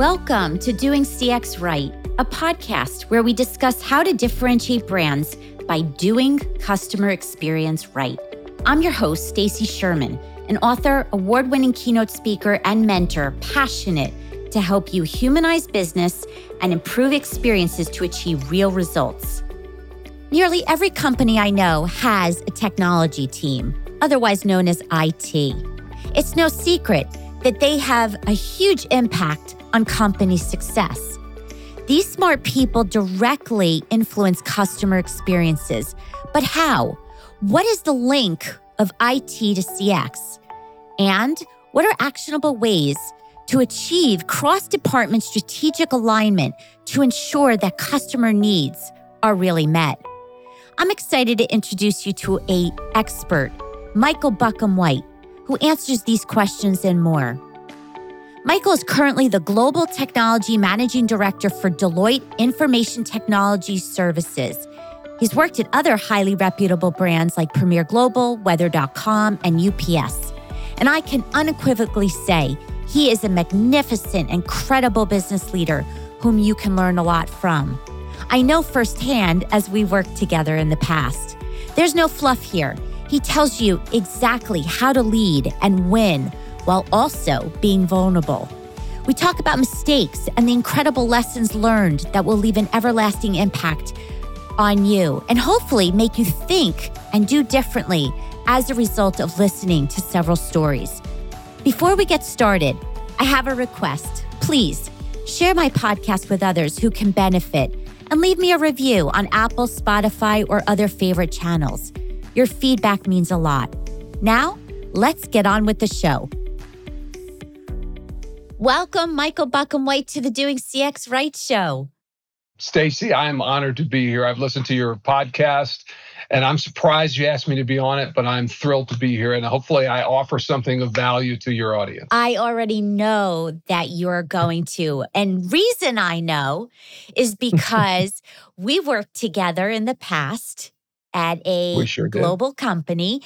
Welcome to Doing CX Right, a podcast where we discuss how to differentiate brands by doing customer experience right. I'm your host, Stacy Sherman, an author, award-winning keynote speaker, and mentor passionate to help you humanize business and improve experiences to achieve real results. Nearly every company I know has a technology team, otherwise known as IT. It's no secret that they have a huge impact on company success. These smart people directly influence customer experiences. But how? What is the link of IT to CX? And what are actionable ways to achieve cross department strategic alignment to ensure that customer needs are really met? I'm excited to introduce you to a expert, Michael Buckham White, who answers these questions and more. Michael is currently the Global Technology Managing Director for Deloitte Information Technology Services. He's worked at other highly reputable brands like Premier Global, Weather.com, and UPS. And I can unequivocally say he is a magnificent and credible business leader whom you can learn a lot from. I know firsthand as we worked together in the past. There's no fluff here. He tells you exactly how to lead and win while also being vulnerable. We talk about mistakes and the incredible lessons learned that will leave an everlasting impact on you and hopefully make you think and do differently as a result of listening to several stories. Before we get started, I have a request. Please share my podcast with others who can benefit and leave me a review on Apple, Spotify, or other favorite channels. Your feedback means a lot. Now, let's get on with the show. Welcome, Michael Buckham White, to the Doing CX Right show. Stacy, I'm honored to be here. I've listened to your podcast and I'm surprised you asked me to be on it, but I'm thrilled to be here. And hopefully, I offer something of value to your audience. I already know that you're going to. And reason I know is because we worked together in the past at a sure global company.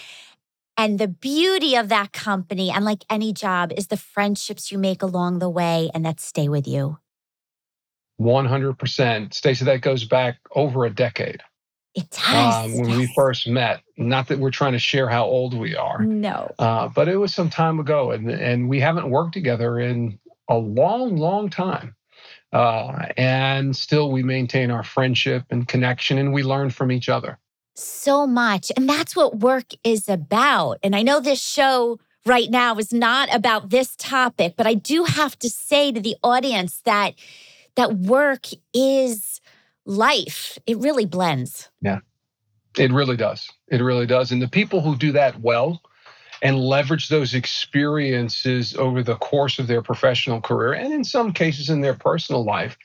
And the beauty of that company, and like any job, is the friendships you make along the way and that stay with you. 100%. Stacy, that goes back over a decade. It does. Um, when yes. we first met. Not that we're trying to share how old we are. No. Uh, but it was some time ago, and, and we haven't worked together in a long, long time. Uh, and still, we maintain our friendship and connection, and we learn from each other so much. And that's what work is about. And I know this show right now is not about this topic, but I do have to say to the audience that that work is life. It really blends. Yeah. It really does. It really does. And the people who do that well and leverage those experiences over the course of their professional career and in some cases in their personal life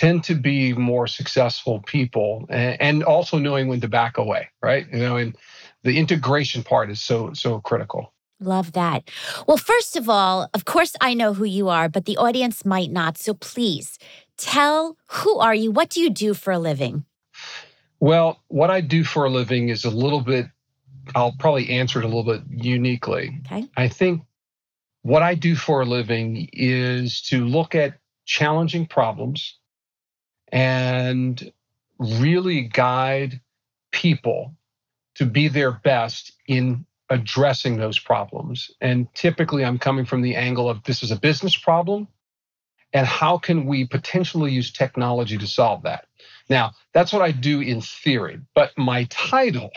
tend to be more successful people and, and also knowing when to back away, right? You know, and the integration part is so so critical. Love that. Well, first of all, of course I know who you are, but the audience might not. So please tell who are you? What do you do for a living? Well, what I do for a living is a little bit I'll probably answer it a little bit uniquely. Okay. I think what I do for a living is to look at challenging problems and really guide people to be their best in addressing those problems. And typically, I'm coming from the angle of this is a business problem, and how can we potentially use technology to solve that? Now, that's what I do in theory, but my title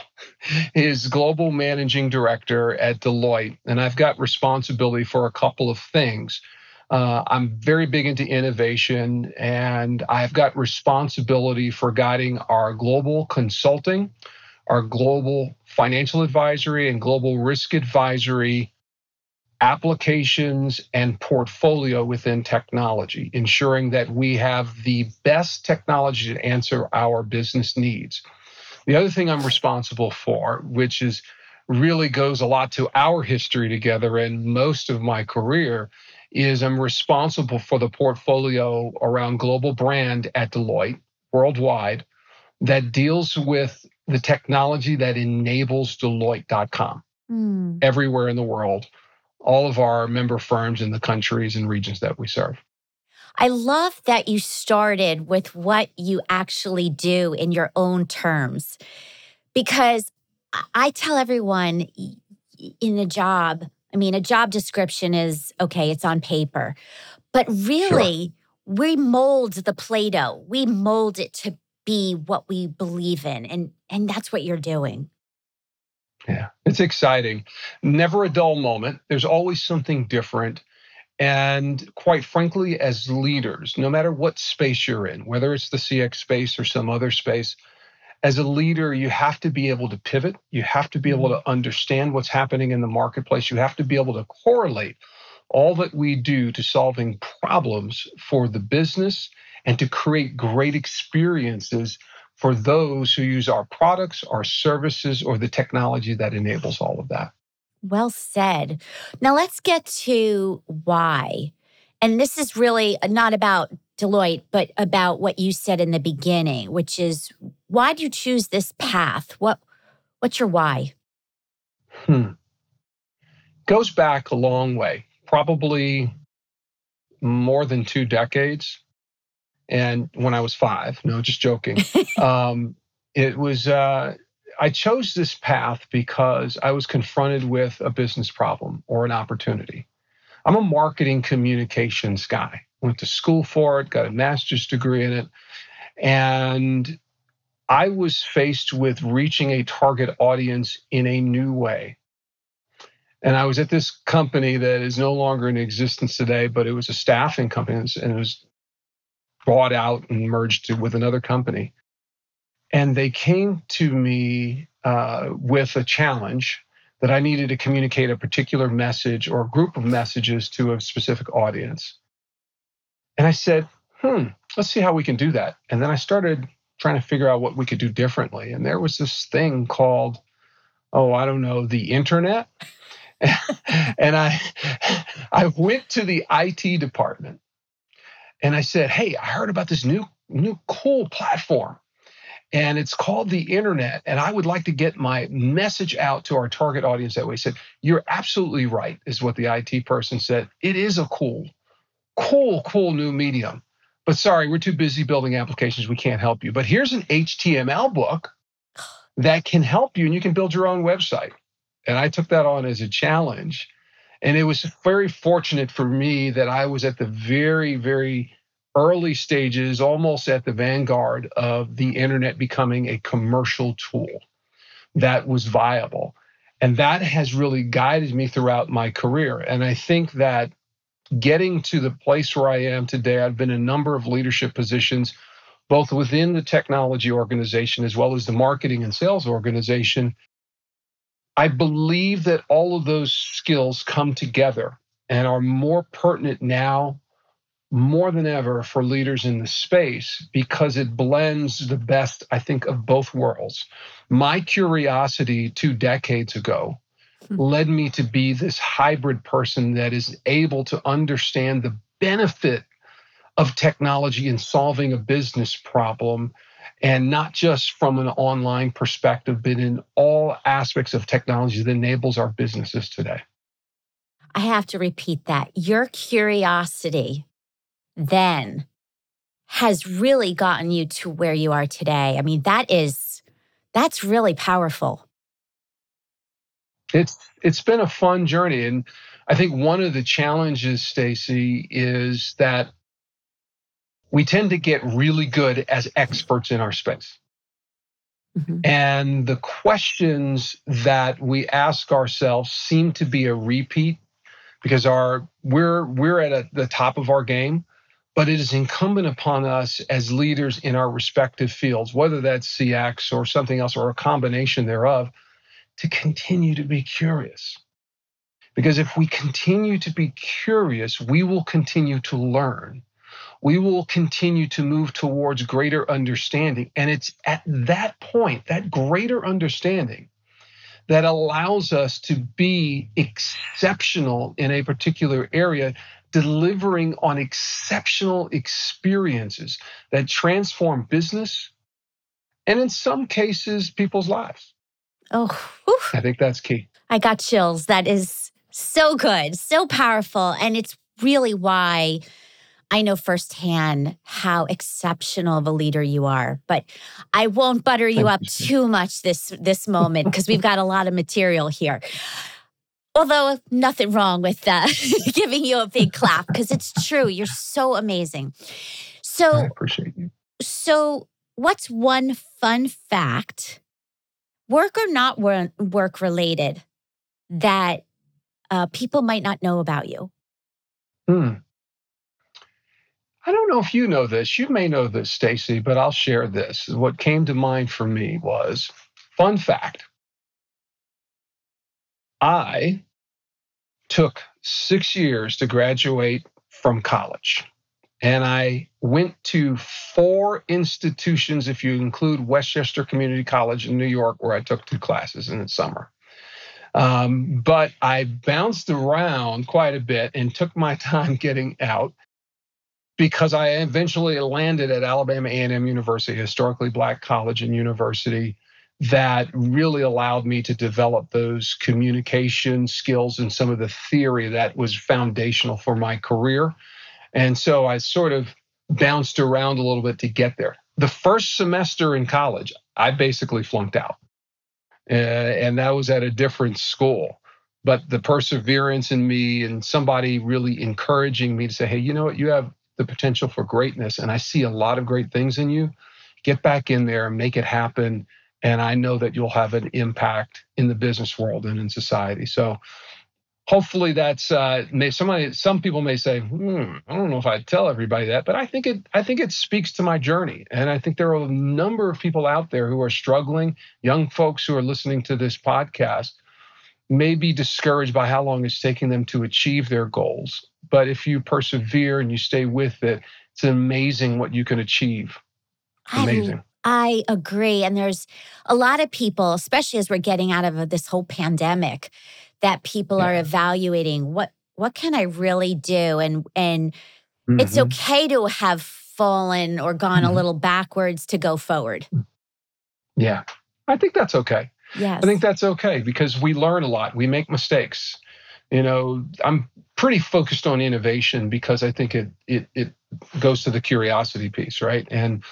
is Global Managing Director at Deloitte, and I've got responsibility for a couple of things. Uh, I'm very big into innovation, and I've got responsibility for guiding our global consulting, our global financial advisory, and global risk advisory applications and portfolio within technology, ensuring that we have the best technology to answer our business needs. The other thing I'm responsible for, which is really goes a lot to our history together and most of my career, is I'm responsible for the portfolio around global brand at Deloitte worldwide that deals with the technology that enables Deloitte.com mm. everywhere in the world, all of our member firms in the countries and regions that we serve. I love that you started with what you actually do in your own terms because I tell everyone in a job, I mean, a job description is okay, it's on paper, but really, sure. we mold the Play Doh, we mold it to be what we believe in. And, and that's what you're doing. Yeah, it's exciting. Never a dull moment. There's always something different. And quite frankly, as leaders, no matter what space you're in, whether it's the CX space or some other space, as a leader, you have to be able to pivot. You have to be able mm-hmm. to understand what's happening in the marketplace. You have to be able to correlate all that we do to solving problems for the business and to create great experiences for those who use our products, our services, or the technology that enables all of that. Well said. Now let's get to why. And this is really not about Deloitte, but about what you said in the beginning, which is why do you choose this path? What what's your why? Hmm. Goes back a long way, probably more than two decades. And when I was five, no, just joking. um, it was uh, I chose this path because I was confronted with a business problem or an opportunity. I'm a marketing communications guy. Went to school for it, got a master's degree in it. And I was faced with reaching a target audience in a new way. And I was at this company that is no longer in existence today, but it was a staffing company and it was bought out and merged with another company. And they came to me uh, with a challenge that I needed to communicate a particular message or a group of messages to a specific audience. And I said, hmm, let's see how we can do that. And then I started trying to figure out what we could do differently. And there was this thing called, oh, I don't know, the internet. and I I went to the IT department and I said, "Hey, I heard about this new new cool platform and it's called the internet. And I would like to get my message out to our target audience that way. He said, You're absolutely right, is what the IT person said. It is a cool, cool, cool new medium. But sorry, we're too busy building applications. We can't help you. But here's an HTML book that can help you and you can build your own website. And I took that on as a challenge. And it was very fortunate for me that I was at the very, very early stages, almost at the vanguard of the internet becoming a commercial tool that was viable. And that has really guided me throughout my career. And I think that getting to the place where I am today, I've been in a number of leadership positions, both within the technology organization as well as the marketing and sales organization. I believe that all of those skills come together and are more pertinent now more than ever for leaders in the space because it blends the best, I think, of both worlds. My curiosity two decades ago. Hmm. led me to be this hybrid person that is able to understand the benefit of technology in solving a business problem and not just from an online perspective, but in all aspects of technology that enables our businesses today. I have to repeat that. Your curiosity then has really gotten you to where you are today. I mean, that is that's really powerful. It's it's been a fun journey and I think one of the challenges Stacy is that we tend to get really good as experts in our space. Mm-hmm. And the questions that we ask ourselves seem to be a repeat because our we're we're at a, the top of our game but it is incumbent upon us as leaders in our respective fields, whether that's CX or something else or a combination thereof, to continue to be curious. Because if we continue to be curious, we will continue to learn. We will continue to move towards greater understanding. And it's at that point, that greater understanding, that allows us to be exceptional in a particular area delivering on exceptional experiences that transform business and in some cases people's lives. Oh, whew. I think that's key. I got chills. That is so good, so powerful. And it's really why I know firsthand how exceptional of a leader you are, but I won't butter you up too much this this moment because we've got a lot of material here. Although nothing wrong with uh, giving you a big clap because it's true. You're so amazing. So I appreciate you. So, what's one fun fact, work or not work related, that uh, people might not know about you? Hmm. I don't know if you know this. You may know this, Stacy, but I'll share this. What came to mind for me was fun fact. I took six years to graduate from college. And I went to four institutions, if you include Westchester Community College in New York, where I took two classes in the summer. Um, but I bounced around quite a bit and took my time getting out because I eventually landed at Alabama A&M University, historically black college and university that really allowed me to develop those communication skills and some of the theory that was foundational for my career. And so I sort of bounced around a little bit to get there. The first semester in college, I basically flunked out. Uh, and that was at a different school but the perseverance in me and somebody really encouraging me to say, hey, you know what, you have the potential for greatness. And I see a lot of great things in you. Get back in there and make it happen. And I know that you'll have an impact in the business world and in society. So hopefully that's uh may somebody some people may say hmm, i don't know if i'd tell everybody that but i think it i think it speaks to my journey and i think there are a number of people out there who are struggling young folks who are listening to this podcast may be discouraged by how long it's taking them to achieve their goals. But if you persevere and you stay with it, it's amazing what you can achieve. Amazing. I, I agree. And there's a lot of people, especially as we're getting out of this whole pandemic, that people yeah. are evaluating what what can I really do? And and mm-hmm. it's okay to have fallen or gone mm-hmm. a little backwards to go forward. Yeah. I think that's okay. Yes. I think that's okay because we learn a lot. We make mistakes. You know, I'm pretty focused on innovation because I think it it it goes to the curiosity piece, right? And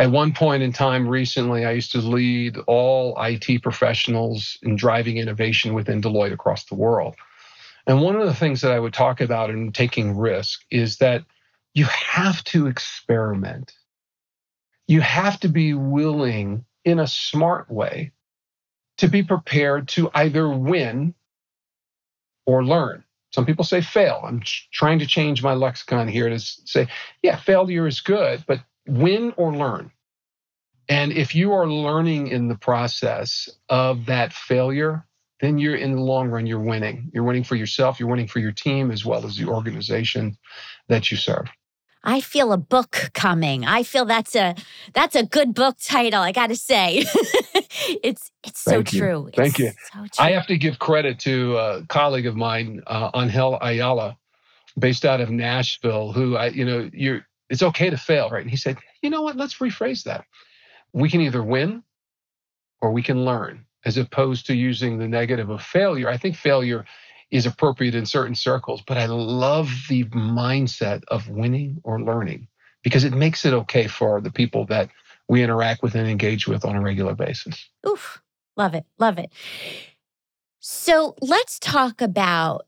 at one point in time recently, I used to lead all IT professionals in driving innovation within Deloitte across the world. And one of the things that I would talk about in taking risk is that you have to experiment. You have to be willing in a smart way to be prepared to either win or learn. Some people say fail. I'm trying to change my lexicon here to say, yeah, failure is good, but win or learn. And if you are learning in the process of that failure, then you're in the long run, you're winning. You're winning for yourself, you're winning for your team as well as the organization that you serve. I feel a book coming. I feel that's a that's a good book title. I got to say, it's it's so Thank true. You. Thank you. So I have to give credit to a colleague of mine, uh, Angel Ayala, based out of Nashville, who I you know you're it's okay to fail, right? And he said, you know what? Let's rephrase that. We can either win or we can learn, as opposed to using the negative of failure. I think failure is appropriate in certain circles, but I love the mindset of winning or learning because it makes it okay for the people that we interact with and engage with on a regular basis. Oof, love it, love it. So let's talk about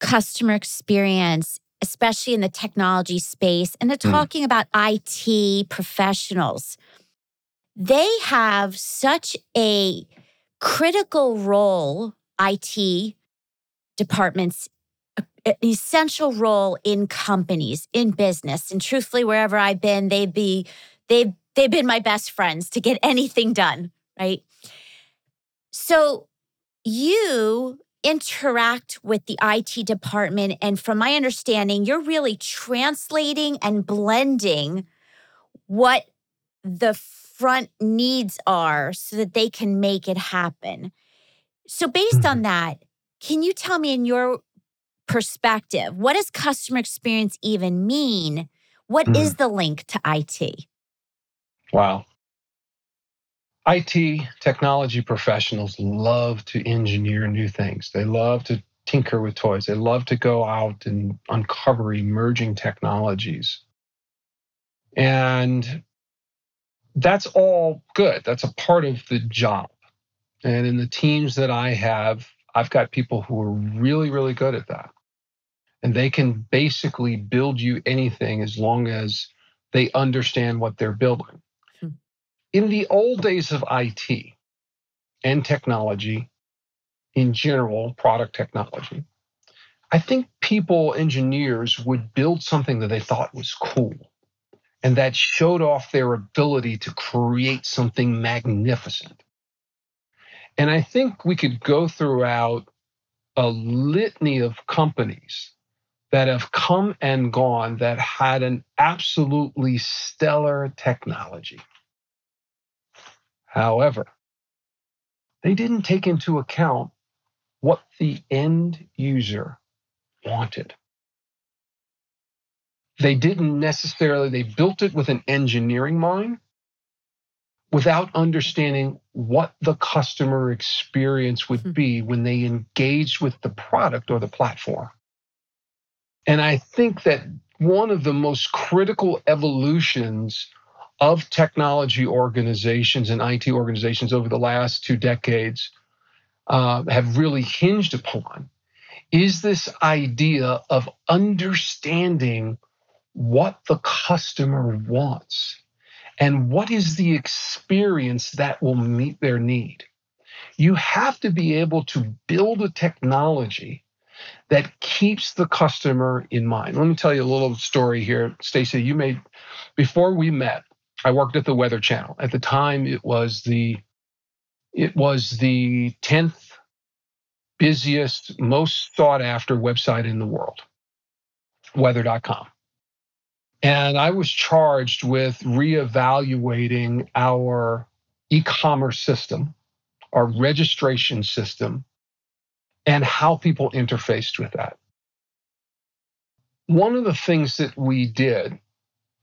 customer experience, especially in the technology space, and they're talking mm. about IT professionals. They have such a critical role, IT departments an essential role in companies, in business. And truthfully, wherever I've been, they'd be they've they've been my best friends to get anything done, right? So you interact with the IT department. And from my understanding, you're really translating and blending what the front needs are so that they can make it happen. So, based on mm-hmm. that, can you tell me, in your perspective, what does customer experience even mean? What mm. is the link to IT? Wow. IT technology professionals love to engineer new things. They love to tinker with toys. They love to go out and uncover emerging technologies. And that's all good. That's a part of the job. And in the teams that I have, I've got people who are really, really good at that. And they can basically build you anything as long as they understand what they're building. In the old days of IT and technology, in general, product technology, I think people, engineers, would build something that they thought was cool and that showed off their ability to create something magnificent. And I think we could go throughout a litany of companies that have come and gone that had an absolutely stellar technology. However, they didn't take into account what the end user wanted. They didn't necessarily, they built it with an engineering mind without understanding what the customer experience would hmm. be when they engaged with the product or the platform. And I think that one of the most critical evolutions of technology organizations and IT organizations over the last two decades uh, have really hinged upon is this idea of understanding what the customer wants and what is the experience that will meet their need. You have to be able to build a technology that keeps the customer in mind. Let me tell you a little story here. Stacy, you made before we met, I worked at the Weather Channel. At the time it was the it was the 10th busiest, most sought after website in the world, weather.com. And I was charged with reevaluating our e commerce system, our registration system, and how people interfaced with that. One of the things that we did,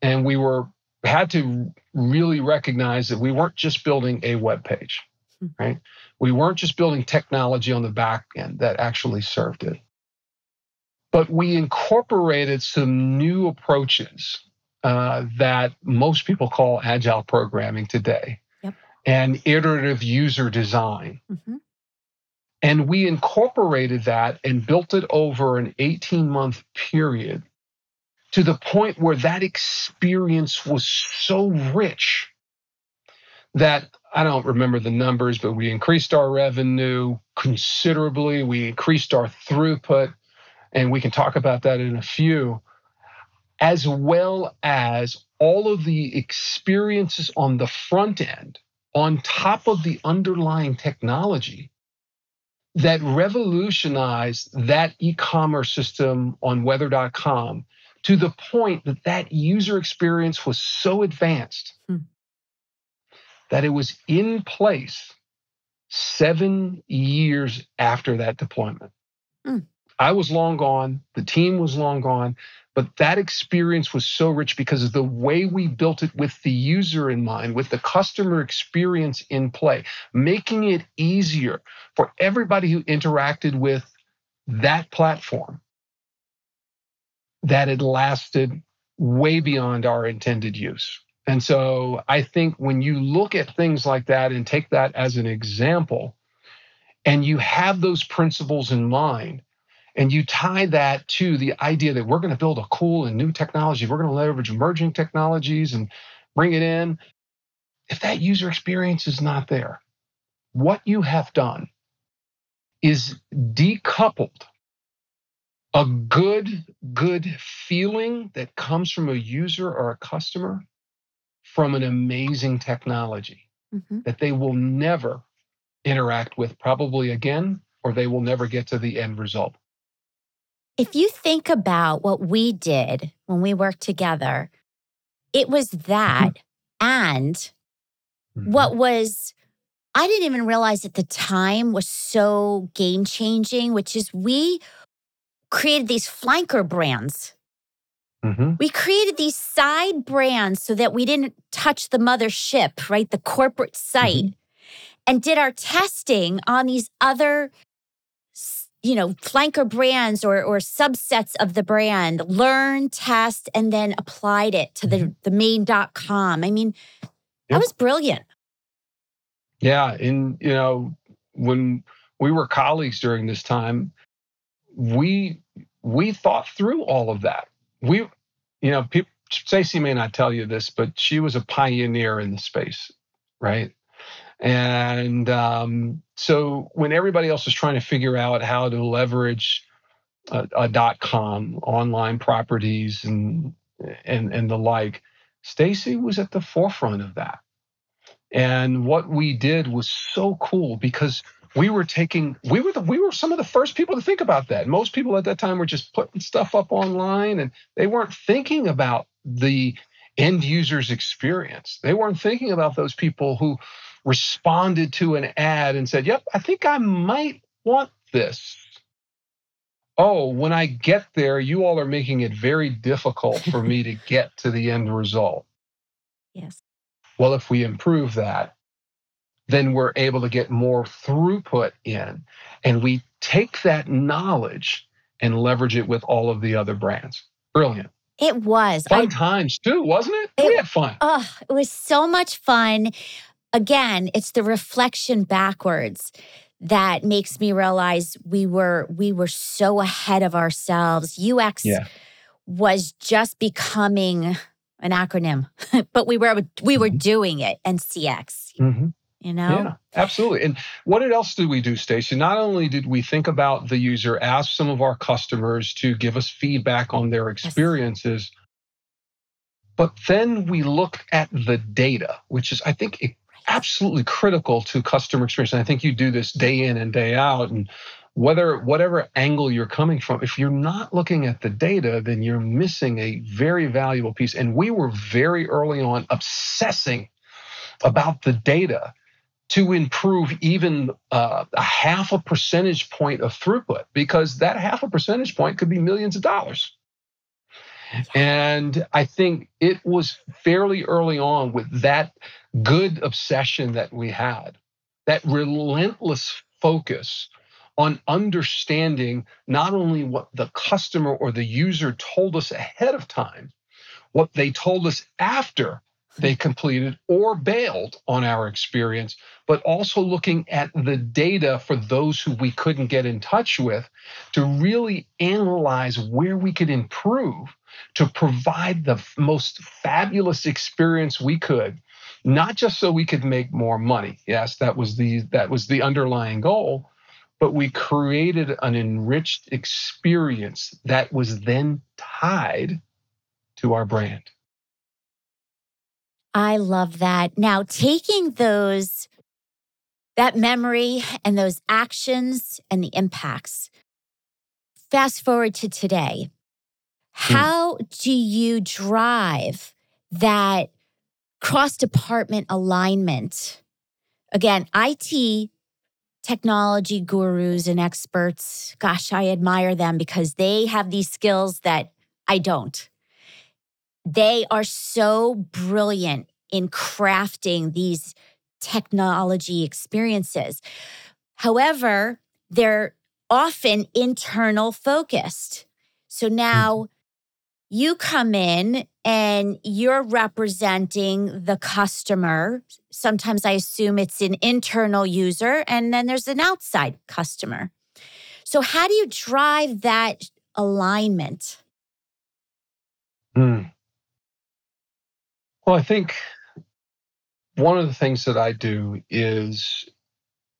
and we were had to really recognize that we weren't just building a web page, hmm. right? We weren't just building technology on the back end that actually served it. But we incorporated some new approaches uh, that most people call agile programming today yep. and iterative user design. Mm-hmm. And we incorporated that and built it over an 18 month period to the point where that experience was so rich that I don't remember the numbers, but we increased our revenue considerably. We increased our throughput, and we can talk about that in a few, as well as all of the experiences on the front end, on top of the underlying technology that revolutionized that e commerce system on weather.com to the point that that user experience was so advanced hmm. that it was in place seven years after that deployment. Hmm. I was long gone, the team was long gone, but that experience was so rich because of the way we built it with the user in mind, with the customer experience in play, making it easier for everybody who interacted with that platform that it lasted way beyond our intended use. And so I think when you look at things like that and take that as an example, and you have those principles in mind, and you tie that to the idea that we're going to build a cool and new technology, we're going to leverage emerging technologies and bring it in. If that user experience is not there, what you have done is decoupled a good, good feeling that comes from a user or a customer from an amazing technology mm-hmm. that they will never interact with probably again, or they will never get to the end result. If you think about what we did when we worked together, it was that mm-hmm. and mm-hmm. what was I didn't even realize at the time was so game changing, which is we created these flanker brands. Mm-hmm. We created these side brands so that we didn't touch the mothership, right? The corporate site, mm-hmm. and did our testing on these other you know, flanker brands or or subsets of the brand, learn, test, and then applied it to the, mm-hmm. the main.com. I mean, yep. that was brilliant. Yeah. And you know, when we were colleagues during this time, we we thought through all of that. We, you know, people Stacy may not tell you this, but she was a pioneer in the space, right? And um, so when everybody else was trying to figure out how to leverage a, a dot com online properties and and and the like, Stacy was at the forefront of that. And what we did was so cool because we were taking we were the, we were some of the first people to think about that. Most people at that time were just putting stuff up online and they weren't thinking about the end user's experience. They weren't thinking about those people who responded to an ad and said, Yep, I think I might want this. Oh, when I get there, you all are making it very difficult for me to get to the end result. Yes. Well, if we improve that, then we're able to get more throughput in. And we take that knowledge and leverage it with all of the other brands. Brilliant. It was fun I, times too, wasn't it? it? We had fun. Oh, it was so much fun again, it's the reflection backwards that makes me realize we were we were so ahead of ourselves. UX yeah. was just becoming an acronym, but we were we were mm-hmm. doing it and CX. Mm-hmm. You know? Yeah, absolutely. And what else did we do, Stacy? Not only did we think about the user, ask some of our customers to give us feedback on their experiences, but then we look at the data, which is, I think, absolutely critical to customer experience. And I think you do this day in and day out. And whether whatever angle you're coming from, if you're not looking at the data, then you're missing a very valuable piece. And we were very early on obsessing about the data to improve even uh, a half a percentage point of throughput because that half a percentage point could be millions of dollars. And I think it was fairly early on with that good obsession that we had, that relentless focus on understanding not only what the customer or the user told us ahead of time, what they told us after they completed or bailed on our experience, but also looking at the data for those who we couldn't get in touch with to really analyze where we could improve to provide the most fabulous experience we could. Not just so we could make more money. Yes that was the that was the underlying goal but we created an enriched experience that was then tied to our brand I love that. Now, taking those, that memory and those actions and the impacts, fast forward to today. Hmm. How do you drive that cross department alignment? Again, IT technology gurus and experts, gosh, I admire them because they have these skills that I don't. They are so brilliant in crafting these technology experiences. However, they're often internal focused. So now mm-hmm. you come in and you're representing the customer. Sometimes I assume it's an internal user, and then there's an outside customer. So, how do you drive that alignment? Mm. Well, I think one of the things that I do is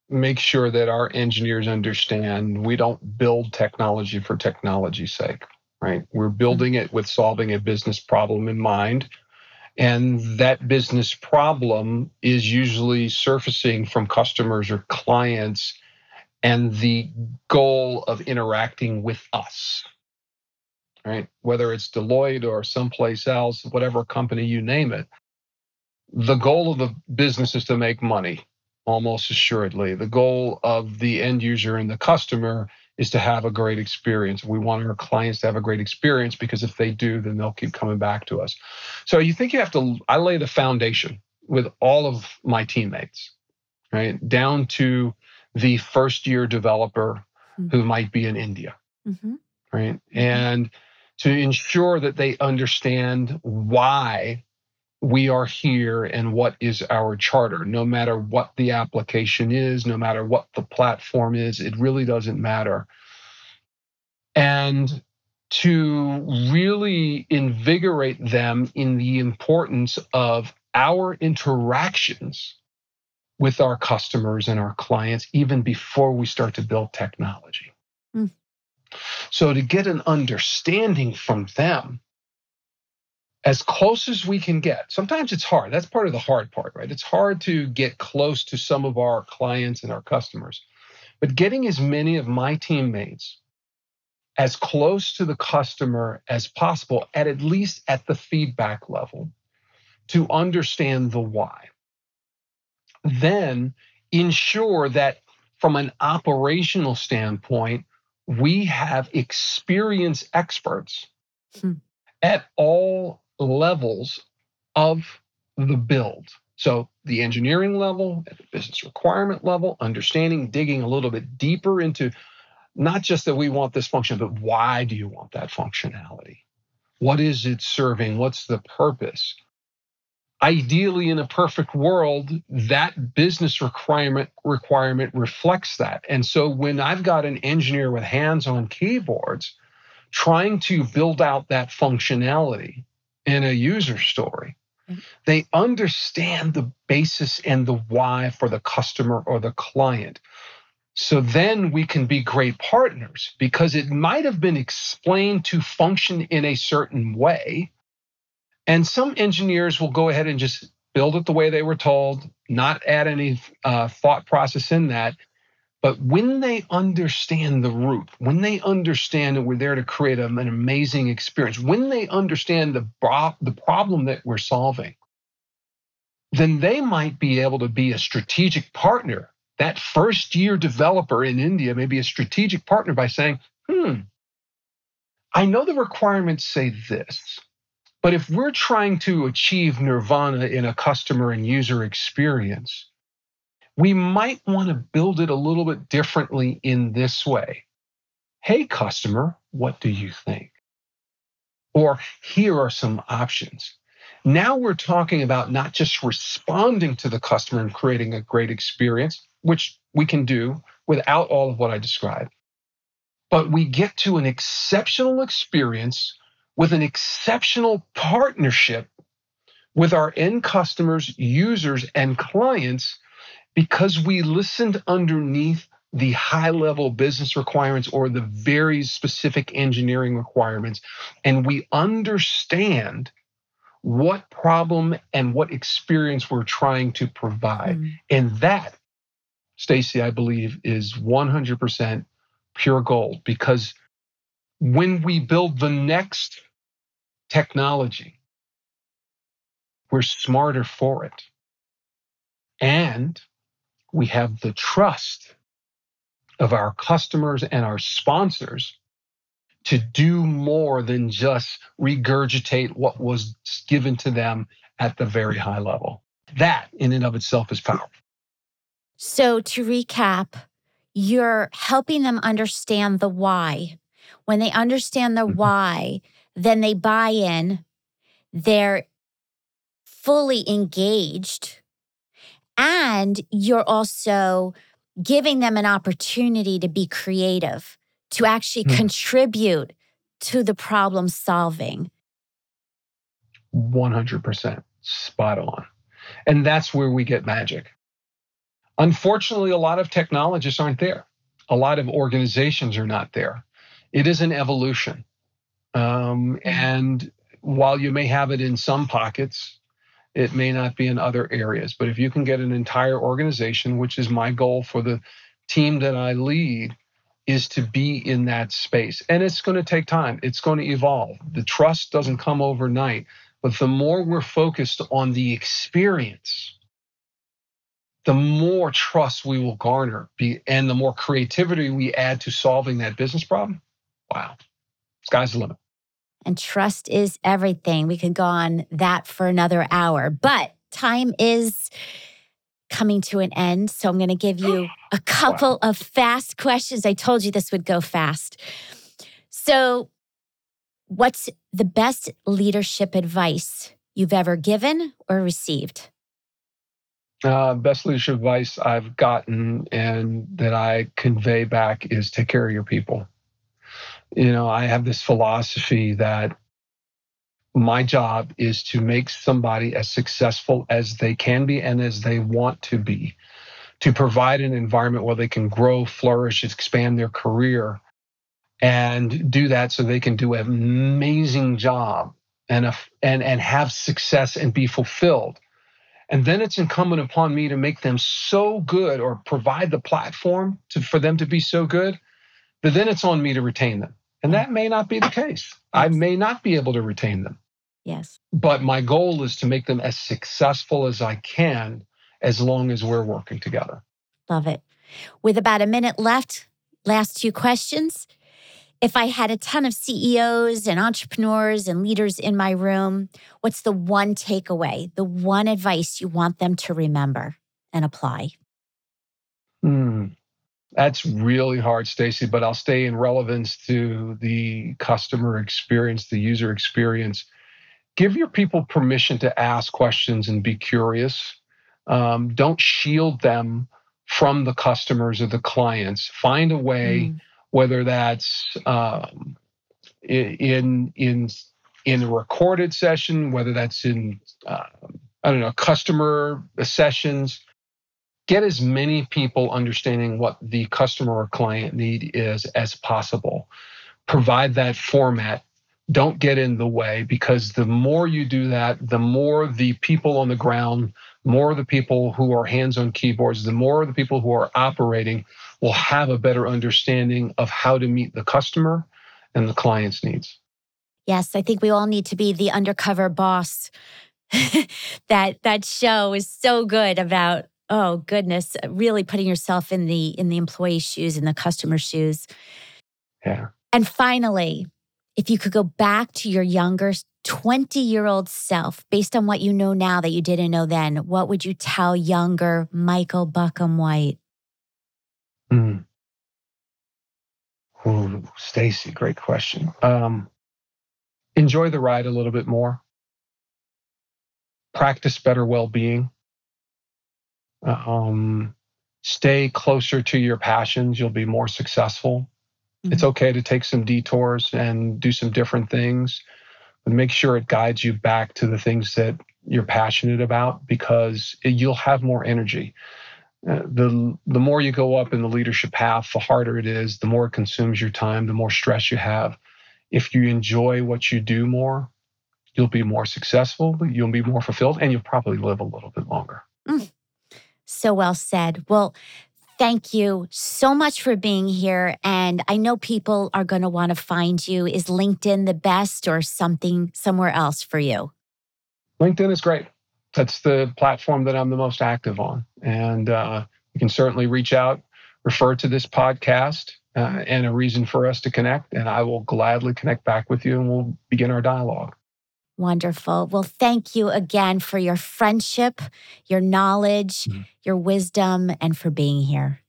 make sure that our engineers understand we don't build technology for technology's sake, right? We're mm-hmm. building it with solving a business problem in mind. And that business problem is usually surfacing from customers or clients and the goal of interacting with us right? Whether it's Deloitte or someplace else, whatever company you name it. The goal of the business is to make money, almost assuredly. The goal of the end user and the customer is to have a great experience. We want our clients to have a great experience because if they do, then they'll keep coming back to us. So you think you have to, I lay the foundation with all of my teammates, right? Down to the first year developer mm-hmm. who might be in India. Mm-hmm. Right. Mm-hmm. To ensure that they understand why we are here and what is our charter, no matter what the application is, no matter what the platform is, it really doesn't matter. And to really invigorate them in the importance of our interactions with our customers and our clients, even before we start to build technology. Mm. So, to get an understanding from them as close as we can get. Sometimes it's hard. That's part of the hard part, right? It's hard to get close to some of our clients and our customers. But getting as many of my teammates as close to the customer as possible, at at least at the feedback level, to understand the why. Then ensure that from an operational standpoint, we have experienced experts hmm. at all levels of the build. So, the engineering level, at the business requirement level, understanding, digging a little bit deeper into not just that we want this function, but why do you want that functionality? What is it serving? What's the purpose? Ideally, in a perfect world, that business requirement requirement reflects that. And so when I've got an engineer with hands on keyboards trying to build out that functionality, in a user story. Mm-hmm. They understand the basis and the why for the customer or the client. So then we can be great partners because it might have been explained to function in a certain way. And some engineers will go ahead and just build it the way they were told, not add any uh, thought process in that. But when they understand the root, when they understand that we're there to create an amazing experience, when they understand the, the problem that we're solving, then they might be able to be a strategic partner. That first year developer in India may be a strategic partner by saying, hmm, I know the requirements say this, but if we're trying to achieve nirvana in a customer and user experience, we might want to build it a little bit differently in this way. Hey, customer, what do you think? Or here are some options. Now we're talking about not just responding to the customer and creating a great experience, which we can do without all of what I described, but we get to an exceptional experience with an exceptional partnership with our end customers, users, and clients because we listened underneath the high level business requirements or the very specific engineering requirements, and we understand what problem and what experience we're trying to provide. Mm. And that, Stacy, I believe, is 100% pure gold because when we build the next technology, we're smarter for it. And we have the trust of our customers and our sponsors to do more than just regurgitate what was given to them at the very high level. That in and of itself is powerful. So, to recap, you're helping them understand the why. When they understand the mm-hmm. why, then they buy in, they're fully engaged and you're also giving them an opportunity to be creative, to actually mm. contribute to the problem solving. 100% spot on. And that's where we get magic. Unfortunately, a lot of technologists aren't there. A lot of organizations are not there. It is an evolution. Um, hmm. and while you may have it in some pockets, it may not be in other areas. But if you can get an entire organization, which is my goal for the team that I lead, is to be in that space. And it's going to take time, it's going to evolve. The trust doesn't come overnight. But the more we're focused on the experience, the more trust we will garner and the more creativity we add to solving that business problem. Wow, sky's the limit and trust is everything. We could go on that for another hour, but time is coming to an end. So I'm going to give you a couple wow. of fast questions. I told you this would go fast. So, what's the best leadership advice you've ever given or received? Uh, best leadership advice I've gotten and that I convey back is take care of your people. You know, I have this philosophy that my job is to make somebody as successful as they can be and as they want to be, to provide an environment where they can grow, flourish, expand their career, and do that so they can do an amazing job and, a, and, and have success and be fulfilled. And then it's incumbent upon me to make them so good or provide the platform to, for them to be so good that then it's on me to retain them. And that may not be the case. I may not be able to retain them. Yes. But my goal is to make them as successful as I can as long as we're working together. Love it. With about a minute left, last two questions. If I had a ton of CEOs and entrepreneurs and leaders in my room, what's the one takeaway, the one advice you want them to remember and apply? Hmm. That's really hard, Stacy, but I'll stay in relevance to the customer experience, the user experience give your people permission to ask questions and be curious. Um, don't shield them from the customers or the clients. Find a way, mm. whether that's um, in in in a recorded session, whether that's in uh, I don't know customer sessions. Get as many people understanding what the customer or client need is as possible. Provide that format don't get in the way because the more you do that, the more the people on the ground, more the people who are hands on keyboards, the more the people who are operating will have a better understanding of how to meet the customer and the client's needs. Yes, I think we all need to be the undercover boss. that that show is so good about oh goodness, really putting yourself in the in the employee's shoes in the customer's shoes. Yeah. And finally, if you could go back to your younger 20 year old self, based on what you know now that you didn't know then, what would you tell younger Michael Buckham White? Mm. Ooh, Stacy, great question. Um, enjoy the ride a little bit more. Practice better well being. Um, stay closer to your passions. You'll be more successful. Mm-hmm. It's okay to take some detours and do some different things, but make sure it guides you back to the things that you're passionate about because it, you'll have more energy. Uh, the the more you go up in the leadership path, the harder it is. The more it consumes your time, the more stress you have. If you enjoy what you do more, you'll be more successful. You'll be more fulfilled, and you'll probably live a little bit longer. Mm. So well said. Well, Thank you so much for being here. And I know people are going to want to find you. Is LinkedIn the best or something somewhere else for you? LinkedIn is great. That's the platform that I'm the most active on. And uh, you can certainly reach out, refer to this podcast, uh, and a reason for us to connect. And I will gladly connect back with you and we'll begin our dialogue. Wonderful. Well, thank you again for your friendship, your knowledge, mm-hmm. your wisdom, and for being here.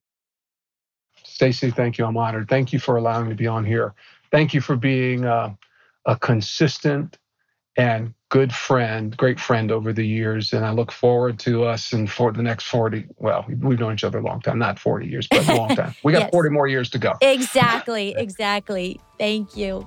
Stacy, thank you. I'm honored. Thank you for allowing me to be on here. Thank you for being uh, a consistent and good friend, great friend over the years. And I look forward to us and for the next 40, well, we've known each other a long time, not 40 years, but a long time. We got yes. 40 more years to go. Exactly, exactly. Thank you.